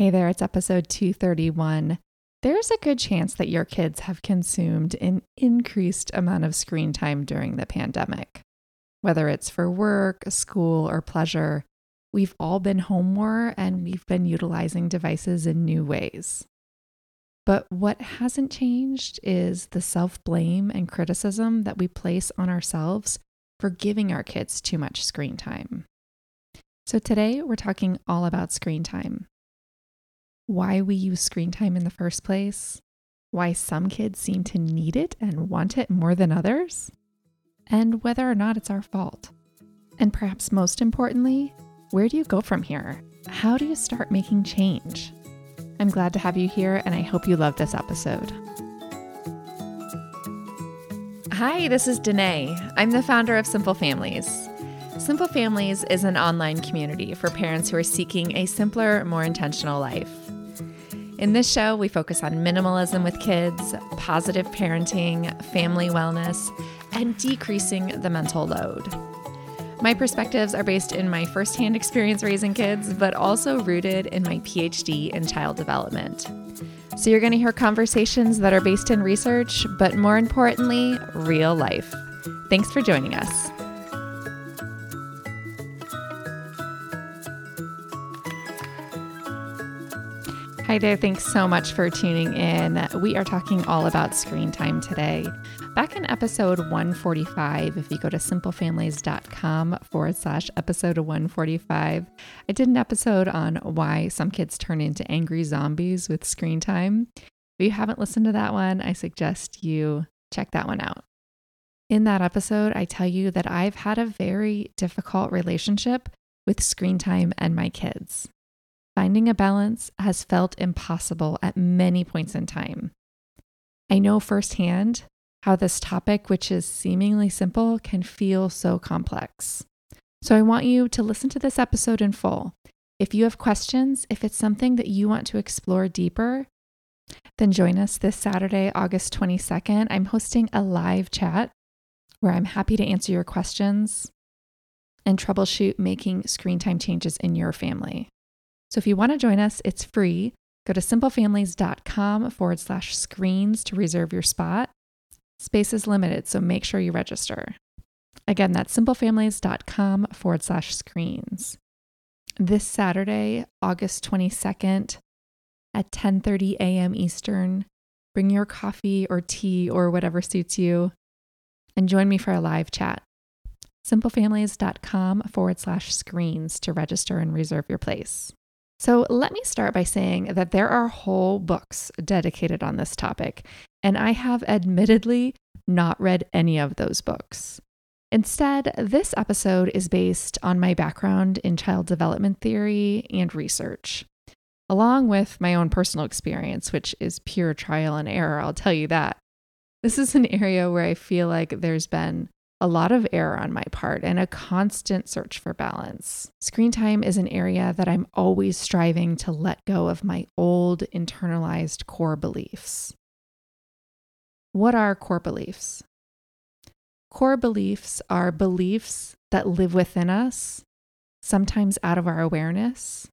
Hey there, it's episode 231. There's a good chance that your kids have consumed an increased amount of screen time during the pandemic. Whether it's for work, school, or pleasure, we've all been home more and we've been utilizing devices in new ways. But what hasn't changed is the self blame and criticism that we place on ourselves for giving our kids too much screen time. So today we're talking all about screen time why we use screen time in the first place, why some kids seem to need it and want it more than others, and whether or not it's our fault. And perhaps most importantly, where do you go from here? How do you start making change? I'm glad to have you here, and I hope you love this episode. Hi, this is Denaye. I'm the founder of Simple Families. Simple Families is an online community for parents who are seeking a simpler, more intentional life. In this show, we focus on minimalism with kids, positive parenting, family wellness, and decreasing the mental load. My perspectives are based in my firsthand experience raising kids, but also rooted in my PhD in child development. So you're going to hear conversations that are based in research, but more importantly, real life. Thanks for joining us. Hi there. Thanks so much for tuning in. We are talking all about screen time today. Back in episode 145, if you go to simplefamilies.com forward slash episode 145, I did an episode on why some kids turn into angry zombies with screen time. If you haven't listened to that one, I suggest you check that one out. In that episode, I tell you that I've had a very difficult relationship with screen time and my kids. Finding a balance has felt impossible at many points in time. I know firsthand how this topic, which is seemingly simple, can feel so complex. So I want you to listen to this episode in full. If you have questions, if it's something that you want to explore deeper, then join us this Saturday, August 22nd. I'm hosting a live chat where I'm happy to answer your questions and troubleshoot making screen time changes in your family. So if you want to join us, it's free. Go to simplefamilies.com forward slash screens to reserve your spot. Space is limited, so make sure you register. Again, that's simplefamilies.com forward slash screens. This Saturday, August 22nd at 10:30 a.m. Eastern, bring your coffee or tea or whatever suits you and join me for a live chat. simplefamilies.com forward slash screens to register and reserve your place. So, let me start by saying that there are whole books dedicated on this topic, and I have admittedly not read any of those books. Instead, this episode is based on my background in child development theory and research, along with my own personal experience, which is pure trial and error, I'll tell you that. This is an area where I feel like there's been a lot of error on my part and a constant search for balance. Screen time is an area that I'm always striving to let go of my old internalized core beliefs. What are core beliefs? Core beliefs are beliefs that live within us, sometimes out of our awareness,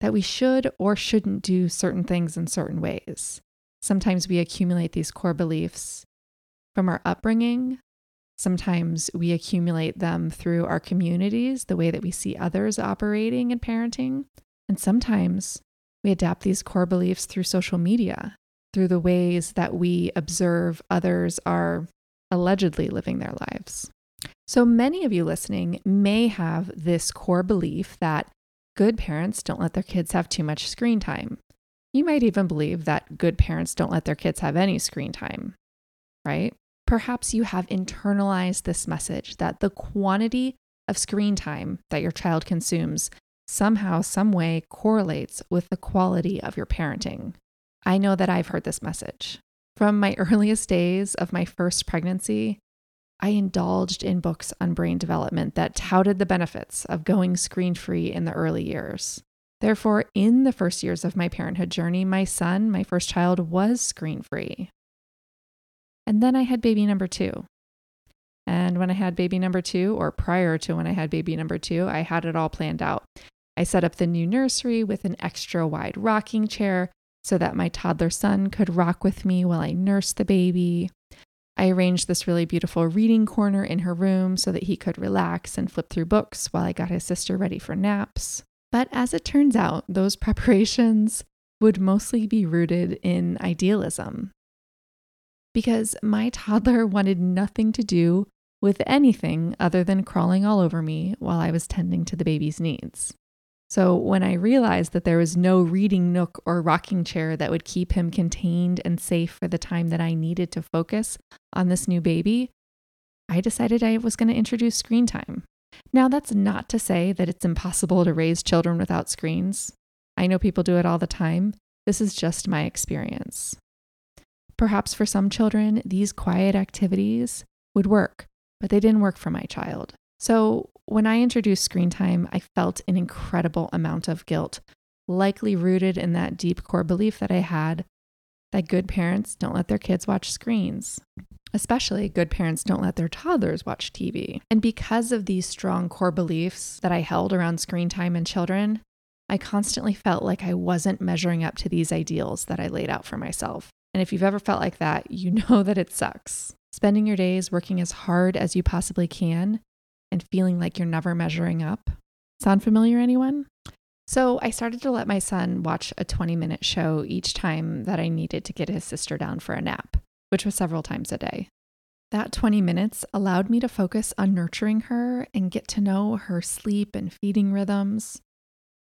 that we should or shouldn't do certain things in certain ways. Sometimes we accumulate these core beliefs from our upbringing, Sometimes we accumulate them through our communities, the way that we see others operating and parenting. And sometimes we adapt these core beliefs through social media, through the ways that we observe others are allegedly living their lives. So many of you listening may have this core belief that good parents don't let their kids have too much screen time. You might even believe that good parents don't let their kids have any screen time, right? Perhaps you have internalized this message that the quantity of screen time that your child consumes somehow, some way correlates with the quality of your parenting. I know that I've heard this message. From my earliest days of my first pregnancy, I indulged in books on brain development that touted the benefits of going screen free in the early years. Therefore, in the first years of my parenthood journey, my son, my first child, was screen free. And then I had baby number two. And when I had baby number two, or prior to when I had baby number two, I had it all planned out. I set up the new nursery with an extra wide rocking chair so that my toddler son could rock with me while I nursed the baby. I arranged this really beautiful reading corner in her room so that he could relax and flip through books while I got his sister ready for naps. But as it turns out, those preparations would mostly be rooted in idealism. Because my toddler wanted nothing to do with anything other than crawling all over me while I was tending to the baby's needs. So, when I realized that there was no reading nook or rocking chair that would keep him contained and safe for the time that I needed to focus on this new baby, I decided I was going to introduce screen time. Now, that's not to say that it's impossible to raise children without screens. I know people do it all the time. This is just my experience. Perhaps for some children, these quiet activities would work, but they didn't work for my child. So, when I introduced screen time, I felt an incredible amount of guilt, likely rooted in that deep core belief that I had that good parents don't let their kids watch screens. Especially good parents don't let their toddlers watch TV. And because of these strong core beliefs that I held around screen time and children, I constantly felt like I wasn't measuring up to these ideals that I laid out for myself. And if you've ever felt like that, you know that it sucks. Spending your days working as hard as you possibly can and feeling like you're never measuring up. Sound familiar, anyone? So I started to let my son watch a 20 minute show each time that I needed to get his sister down for a nap, which was several times a day. That 20 minutes allowed me to focus on nurturing her and get to know her sleep and feeding rhythms.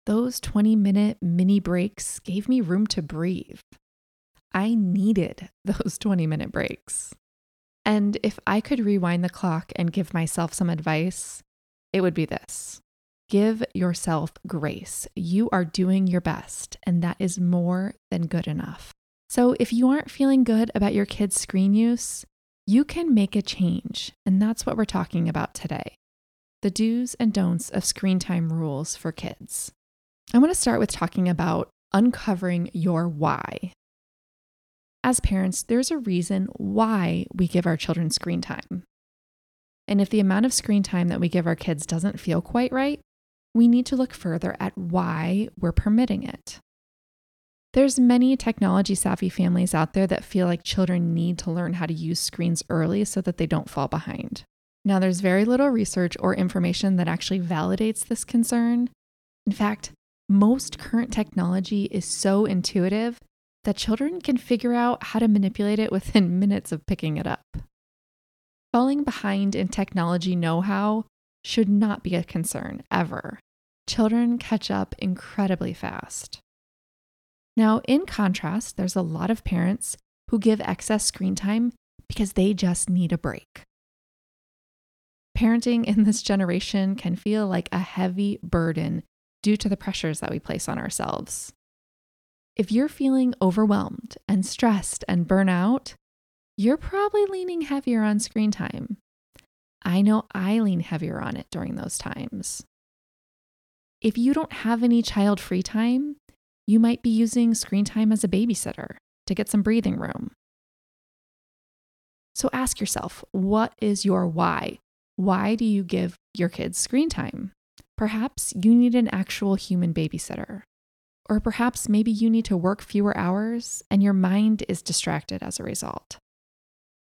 Those 20 minute mini breaks gave me room to breathe. I needed those 20 minute breaks. And if I could rewind the clock and give myself some advice, it would be this Give yourself grace. You are doing your best, and that is more than good enough. So, if you aren't feeling good about your kids' screen use, you can make a change. And that's what we're talking about today the do's and don'ts of screen time rules for kids. I want to start with talking about uncovering your why. As parents, there's a reason why we give our children screen time. And if the amount of screen time that we give our kids doesn't feel quite right, we need to look further at why we're permitting it. There's many technology savvy families out there that feel like children need to learn how to use screens early so that they don't fall behind. Now, there's very little research or information that actually validates this concern. In fact, most current technology is so intuitive that children can figure out how to manipulate it within minutes of picking it up. Falling behind in technology know how should not be a concern ever. Children catch up incredibly fast. Now, in contrast, there's a lot of parents who give excess screen time because they just need a break. Parenting in this generation can feel like a heavy burden due to the pressures that we place on ourselves. If you're feeling overwhelmed and stressed and burnout, you're probably leaning heavier on screen time. I know I lean heavier on it during those times. If you don't have any child free time, you might be using screen time as a babysitter to get some breathing room. So ask yourself what is your why? Why do you give your kids screen time? Perhaps you need an actual human babysitter. Or perhaps maybe you need to work fewer hours and your mind is distracted as a result.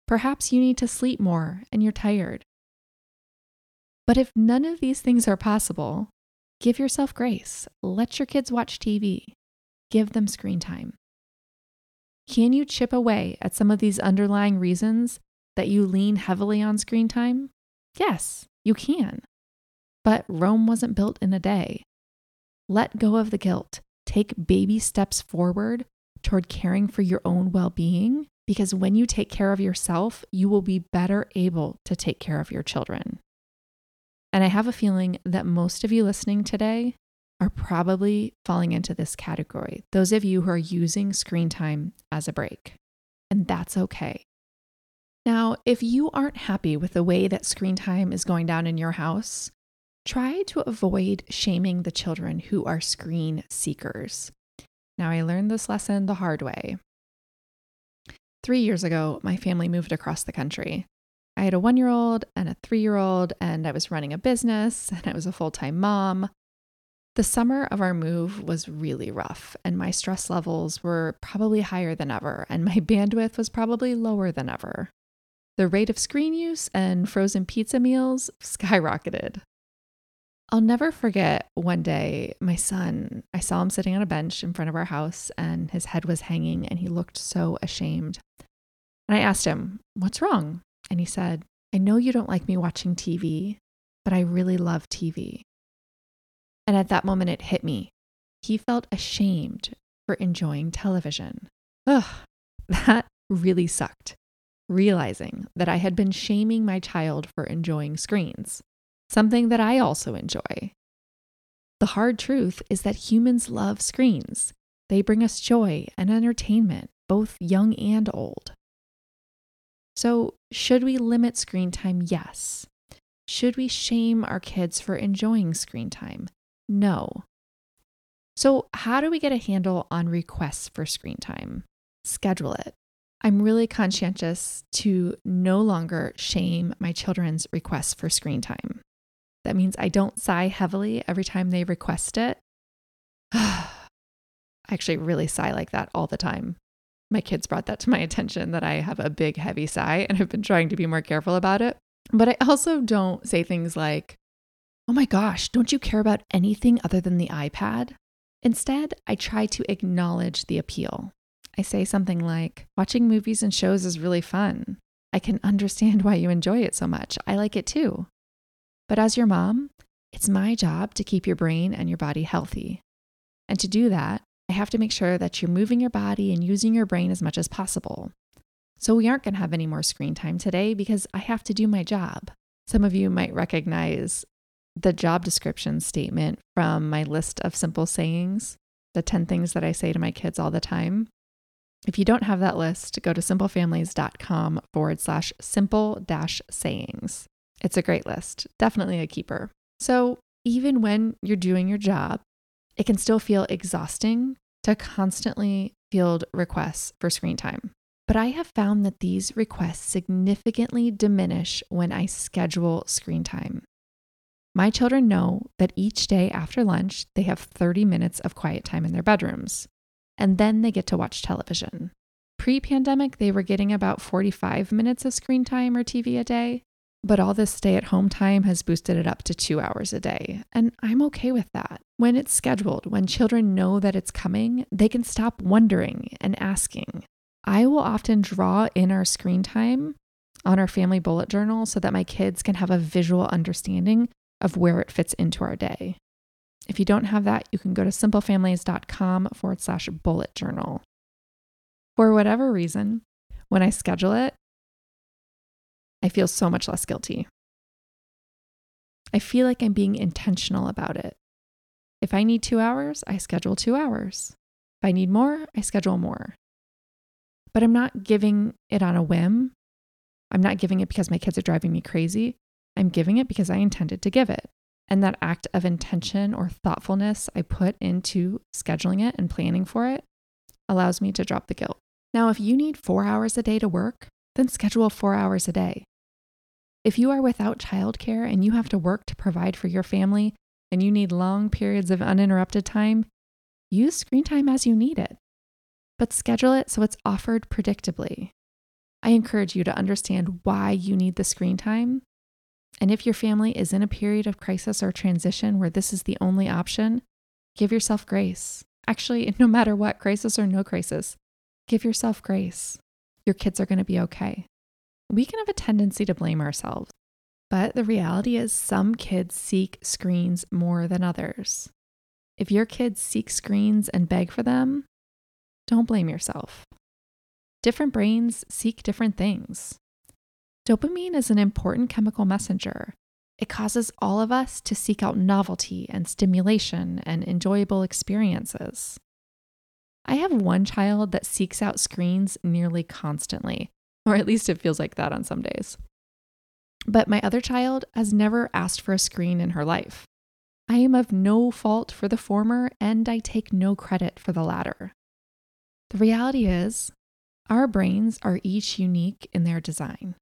Perhaps you need to sleep more and you're tired. But if none of these things are possible, give yourself grace. Let your kids watch TV. Give them screen time. Can you chip away at some of these underlying reasons that you lean heavily on screen time? Yes, you can. But Rome wasn't built in a day. Let go of the guilt take baby steps forward toward caring for your own well being. Because when you take care of yourself, you will be better able to take care of your children. And I have a feeling that most of you listening today are probably falling into this category. Those of you who are using screen time as a break. And that's okay. Now, if you aren't happy with the way that screen time is going down in your house, Try to avoid shaming the children who are screen seekers. Now, I learned this lesson the hard way. Three years ago, my family moved across the country. I had a one year old and a three year old, and I was running a business and I was a full time mom. The summer of our move was really rough, and my stress levels were probably higher than ever, and my bandwidth was probably lower than ever. The rate of screen use and frozen pizza meals skyrocketed. I'll never forget one day, my son, I saw him sitting on a bench in front of our house, and his head was hanging, and he looked so ashamed. And I asked him, What's wrong? And he said, I know you don't like me watching TV, but I really love TV. And at that moment, it hit me. He felt ashamed for enjoying television. Ugh, that really sucked. Realizing that I had been shaming my child for enjoying screens, something that I also enjoy. The hard truth is that humans love screens. They bring us joy and entertainment, both young and old. So, should we limit screen time? Yes. Should we shame our kids for enjoying screen time? No. So, how do we get a handle on requests for screen time? Schedule it. I'm really conscientious to no longer shame my children's requests for screen time. That means I don't sigh heavily every time they request it. I actually really sigh like that all the time. My kids brought that to my attention that I have a big, heavy sigh, and I've been trying to be more careful about it. But I also don't say things like, oh my gosh, don't you care about anything other than the iPad? Instead, I try to acknowledge the appeal. I say something like, watching movies and shows is really fun. I can understand why you enjoy it so much. I like it too. But as your mom, it's my job to keep your brain and your body healthy. And to do that, I have to make sure that you're moving your body and using your brain as much as possible. So we aren't going to have any more screen time today because I have to do my job. Some of you might recognize the job description statement from my list of simple sayings, the 10 things that I say to my kids all the time. If you don't have that list, go to simplefamilies.com forward slash simple dash sayings. It's a great list, definitely a keeper. So, even when you're doing your job, it can still feel exhausting to constantly field requests for screen time. But I have found that these requests significantly diminish when I schedule screen time. My children know that each day after lunch, they have 30 minutes of quiet time in their bedrooms, and then they get to watch television. Pre pandemic, they were getting about 45 minutes of screen time or TV a day, but all this stay at home time has boosted it up to two hours a day. And I'm okay with that. When it's scheduled, when children know that it's coming, they can stop wondering and asking. I will often draw in our screen time on our family bullet journal so that my kids can have a visual understanding of where it fits into our day. If you don't have that, you can go to simplefamilies.com forward slash bullet journal. For whatever reason, when I schedule it, I feel so much less guilty. I feel like I'm being intentional about it. If I need two hours, I schedule two hours. If I need more, I schedule more. But I'm not giving it on a whim. I'm not giving it because my kids are driving me crazy. I'm giving it because I intended to give it. And that act of intention or thoughtfulness I put into scheduling it and planning for it allows me to drop the guilt. Now, if you need four hours a day to work, then schedule four hours a day. If you are without childcare and you have to work to provide for your family and you need long periods of uninterrupted time, use screen time as you need it. But schedule it so it's offered predictably. I encourage you to understand why you need the screen time and if your family is in a period of crisis or transition where this is the only option, give yourself grace. Actually, no matter what, crisis or no crisis, give yourself grace. Your kids are going to be okay. We can have a tendency to blame ourselves, but the reality is some kids seek screens more than others. If your kids seek screens and beg for them, don't blame yourself. Different brains seek different things. Dopamine is an important chemical messenger. It causes all of us to seek out novelty and stimulation and enjoyable experiences. I have one child that seeks out screens nearly constantly, or at least it feels like that on some days. But my other child has never asked for a screen in her life. I am of no fault for the former, and I take no credit for the latter. The reality is, our brains are each unique in their design.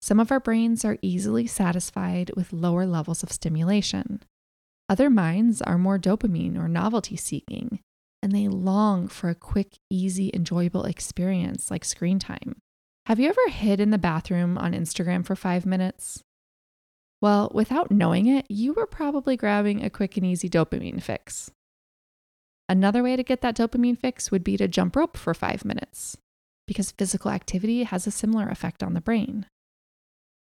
Some of our brains are easily satisfied with lower levels of stimulation. Other minds are more dopamine or novelty seeking, and they long for a quick, easy, enjoyable experience like screen time. Have you ever hid in the bathroom on Instagram for five minutes? Well, without knowing it, you were probably grabbing a quick and easy dopamine fix. Another way to get that dopamine fix would be to jump rope for five minutes, because physical activity has a similar effect on the brain.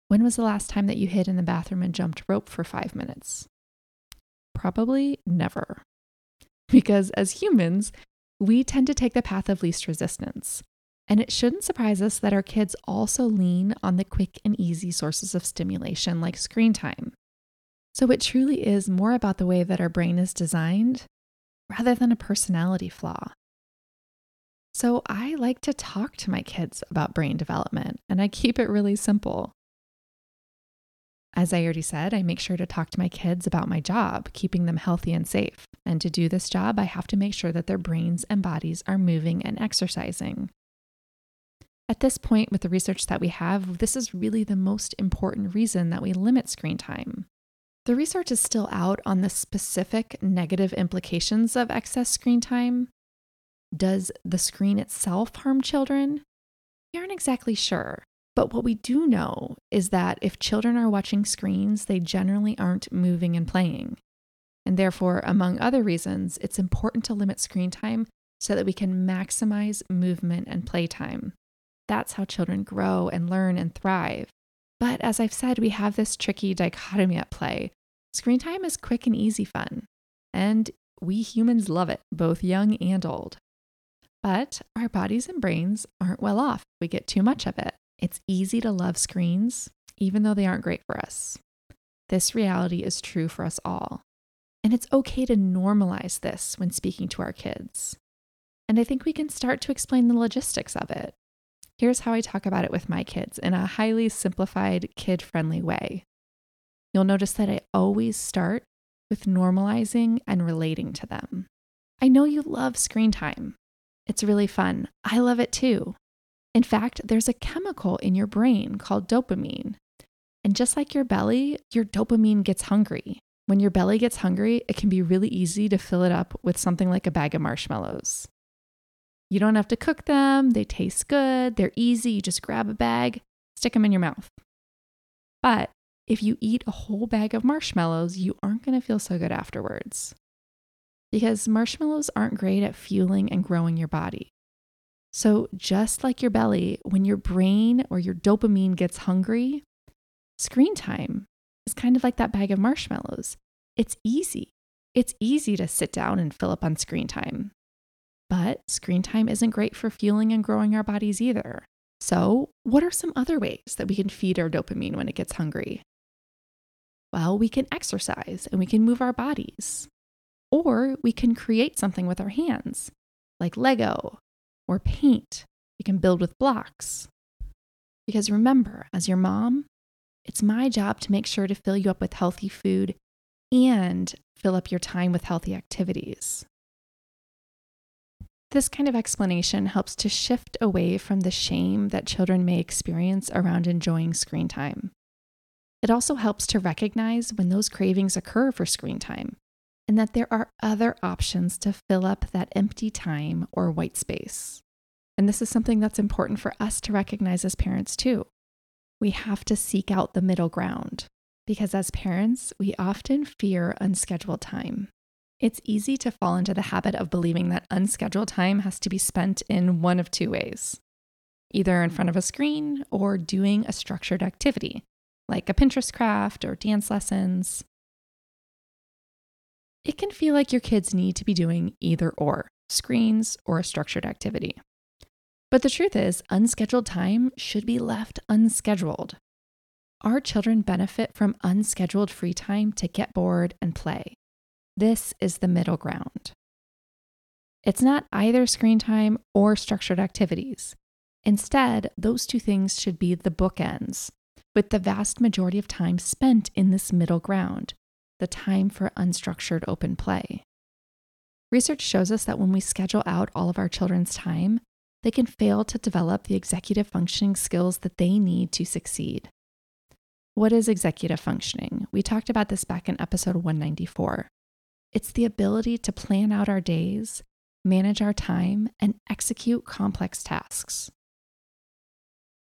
When was the last time that you hid in the bathroom and jumped rope for five minutes? Probably never. Because as humans, we tend to take the path of least resistance. And it shouldn't surprise us that our kids also lean on the quick and easy sources of stimulation like screen time. So it truly is more about the way that our brain is designed rather than a personality flaw. So I like to talk to my kids about brain development, and I keep it really simple. As I already said, I make sure to talk to my kids about my job, keeping them healthy and safe. And to do this job, I have to make sure that their brains and bodies are moving and exercising. At this point, with the research that we have, this is really the most important reason that we limit screen time. The research is still out on the specific negative implications of excess screen time. Does the screen itself harm children? We aren't exactly sure. But what we do know is that if children are watching screens, they generally aren't moving and playing. And therefore, among other reasons, it's important to limit screen time so that we can maximize movement and playtime. That's how children grow and learn and thrive. But as I've said, we have this tricky dichotomy at play. Screen time is quick and easy fun, and we humans love it, both young and old. But our bodies and brains aren't well off. We get too much of it. It's easy to love screens, even though they aren't great for us. This reality is true for us all. And it's okay to normalize this when speaking to our kids. And I think we can start to explain the logistics of it. Here's how I talk about it with my kids in a highly simplified, kid friendly way. You'll notice that I always start with normalizing and relating to them. I know you love screen time. It's really fun. I love it too. In fact, there's a chemical in your brain called dopamine. And just like your belly, your dopamine gets hungry. When your belly gets hungry, it can be really easy to fill it up with something like a bag of marshmallows. You don't have to cook them, they taste good, they're easy. You just grab a bag, stick them in your mouth. But if you eat a whole bag of marshmallows, you aren't going to feel so good afterwards. Because marshmallows aren't great at fueling and growing your body. So, just like your belly, when your brain or your dopamine gets hungry, screen time is kind of like that bag of marshmallows. It's easy. It's easy to sit down and fill up on screen time. But screen time isn't great for fueling and growing our bodies either. So, what are some other ways that we can feed our dopamine when it gets hungry? Well, we can exercise and we can move our bodies. Or we can create something with our hands, like Lego or paint. We can build with blocks. Because remember, as your mom, it's my job to make sure to fill you up with healthy food and fill up your time with healthy activities. This kind of explanation helps to shift away from the shame that children may experience around enjoying screen time. It also helps to recognize when those cravings occur for screen time and that there are other options to fill up that empty time or white space. And this is something that's important for us to recognize as parents too. We have to seek out the middle ground because as parents, we often fear unscheduled time. It's easy to fall into the habit of believing that unscheduled time has to be spent in one of two ways either in front of a screen or doing a structured activity, like a Pinterest craft or dance lessons. It can feel like your kids need to be doing either or screens or a structured activity. But the truth is, unscheduled time should be left unscheduled. Our children benefit from unscheduled free time to get bored and play. This is the middle ground. It's not either screen time or structured activities. Instead, those two things should be the bookends, with the vast majority of time spent in this middle ground, the time for unstructured open play. Research shows us that when we schedule out all of our children's time, they can fail to develop the executive functioning skills that they need to succeed. What is executive functioning? We talked about this back in episode 194. It's the ability to plan out our days, manage our time, and execute complex tasks.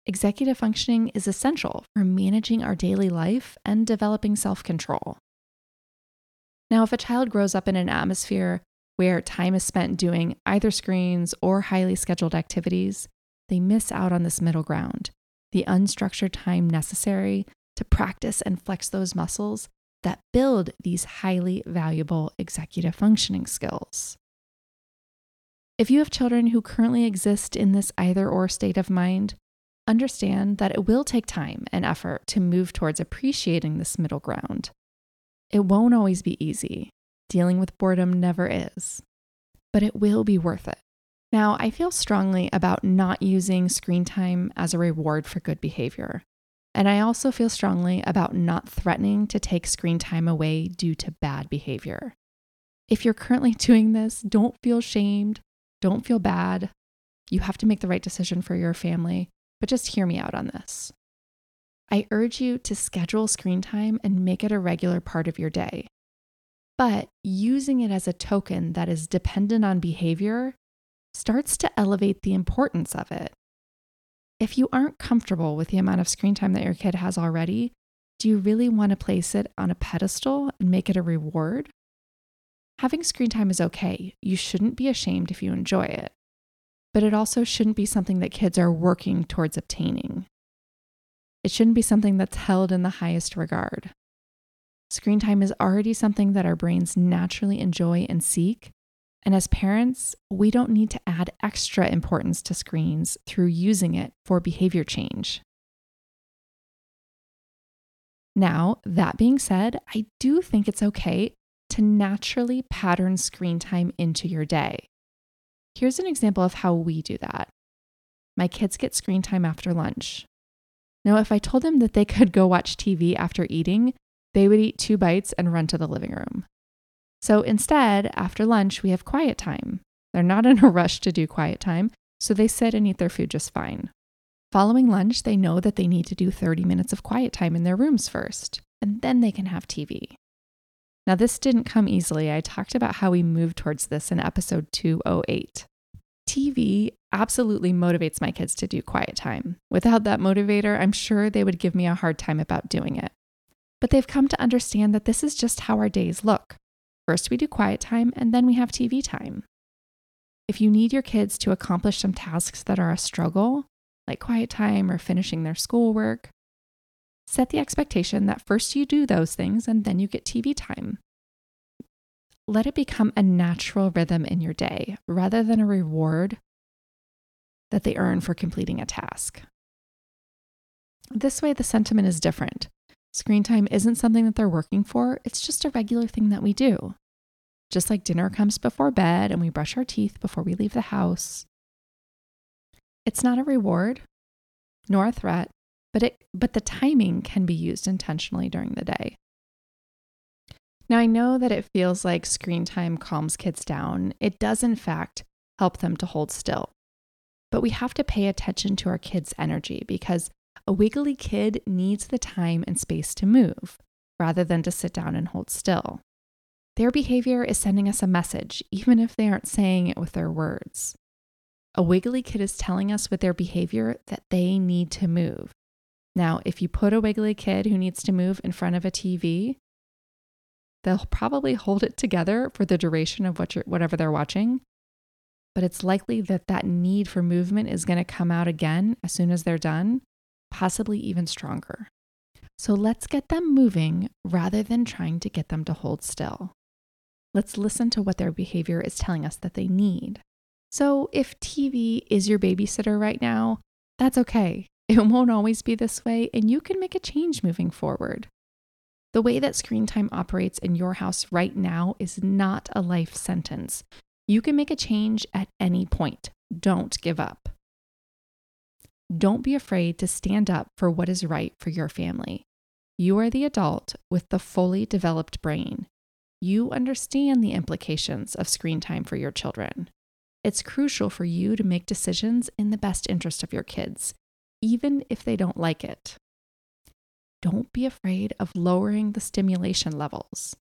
Executive functioning is essential for managing our daily life and developing self control. Now, if a child grows up in an atmosphere where time is spent doing either screens or highly scheduled activities, they miss out on this middle ground, the unstructured time necessary to practice and flex those muscles that build these highly valuable executive functioning skills. If you have children who currently exist in this either or state of mind, understand that it will take time and effort to move towards appreciating this middle ground. It won't always be easy. Dealing with boredom never is, but it will be worth it. Now, I feel strongly about not using screen time as a reward for good behavior. And I also feel strongly about not threatening to take screen time away due to bad behavior. If you're currently doing this, don't feel shamed, don't feel bad. You have to make the right decision for your family, but just hear me out on this. I urge you to schedule screen time and make it a regular part of your day. But using it as a token that is dependent on behavior starts to elevate the importance of it. If you aren't comfortable with the amount of screen time that your kid has already, do you really want to place it on a pedestal and make it a reward? Having screen time is okay. You shouldn't be ashamed if you enjoy it. But it also shouldn't be something that kids are working towards obtaining. It shouldn't be something that's held in the highest regard. Screen time is already something that our brains naturally enjoy and seek, and as parents, we don't need to add extra importance to screens through using it for behavior change. Now, that being said, I do think it's okay to naturally pattern screen time into your day. Here's an example of how we do that. My kids get screen time after lunch. Now, if I told them that they could go watch TV after eating, they would eat two bites and run to the living room. So instead, after lunch, we have quiet time. They're not in a rush to do quiet time, so they sit and eat their food just fine. Following lunch, they know that they need to do 30 minutes of quiet time in their rooms first, and then they can have TV. Now, this didn't come easily. I talked about how we moved towards this in episode 208. TV absolutely motivates my kids to do quiet time. Without that motivator, I'm sure they would give me a hard time about doing it. But they've come to understand that this is just how our days look. First, we do quiet time, and then we have TV time. If you need your kids to accomplish some tasks that are a struggle, like quiet time or finishing their schoolwork, set the expectation that first you do those things and then you get TV time. Let it become a natural rhythm in your day rather than a reward that they earn for completing a task. This way, the sentiment is different. Screen time isn't something that they're working for, it's just a regular thing that we do. Just like dinner comes before bed and we brush our teeth before we leave the house. It's not a reward nor a threat, but it but the timing can be used intentionally during the day. Now I know that it feels like screen time calms kids down. It does in fact help them to hold still. But we have to pay attention to our kids' energy because a wiggly kid needs the time and space to move rather than to sit down and hold still. Their behavior is sending us a message, even if they aren't saying it with their words. A wiggly kid is telling us with their behavior that they need to move. Now, if you put a wiggly kid who needs to move in front of a TV, they'll probably hold it together for the duration of what whatever they're watching. But it's likely that that need for movement is going to come out again as soon as they're done, possibly even stronger. So let's get them moving rather than trying to get them to hold still. Let's listen to what their behavior is telling us that they need. So, if TV is your babysitter right now, that's okay. It won't always be this way, and you can make a change moving forward. The way that screen time operates in your house right now is not a life sentence. You can make a change at any point. Don't give up. Don't be afraid to stand up for what is right for your family. You are the adult with the fully developed brain you understand the implications of screen time for your children. It's crucial for you to make decisions in the best interest of your kids, even if they don't like it. don't be afraid of lowering the stimulation levels.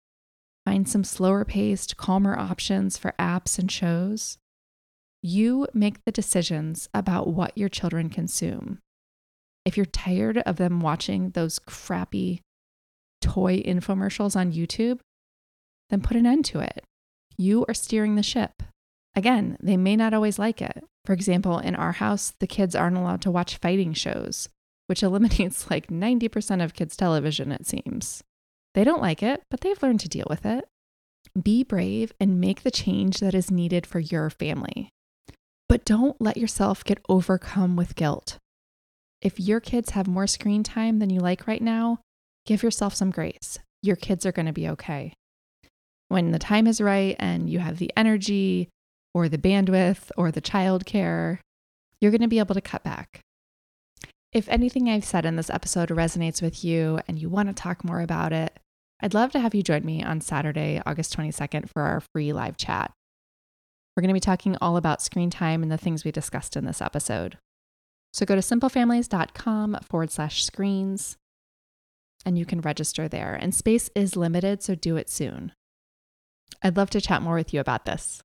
Find some slower paced, calmer options for apps and shows. You make the decisions about what your children consume. If you're tired of them watching those crappy toy infomercials on YouTube, then put an end to it. You are steering the ship. Again, they may not always like it. For example, in our house, the kids aren't allowed to watch fighting shows, which eliminates like 90% of kids' television, it seems. They don't like it, but they've learned to deal with it. Be brave and make the change that is needed for your family. But don't let yourself get overcome with guilt. If your kids have more screen time than you like right now, give yourself some grace. Your kids are going to be okay. When the time is right and you have the energy or the bandwidth or the childcare, you're going to be able to cut back. If anything I've said in this episode resonates with you and you want to talk more about it, I'd love to have you join me on Saturday, August 22nd for our free live chat. We're going to be talking all about screen time and the things we discussed in this episode. So go to simplefamilies.com forward slash screens and you can register there. And space is limited, so do it soon. I'd love to chat more with you about this.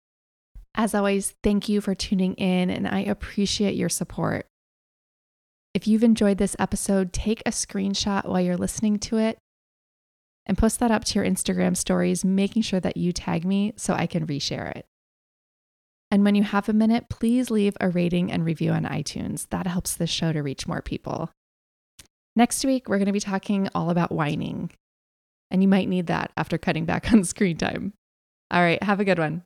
As always, thank you for tuning in, and I appreciate your support. If you've enjoyed this episode, take a screenshot while you're listening to it and post that up to your Instagram stories, making sure that you tag me so I can reshare it. And when you have a minute, please leave a rating and review on iTunes. That helps this show to reach more people. Next week, we're going to be talking all about whining. And you might need that after cutting back on screen time. All right, have a good one.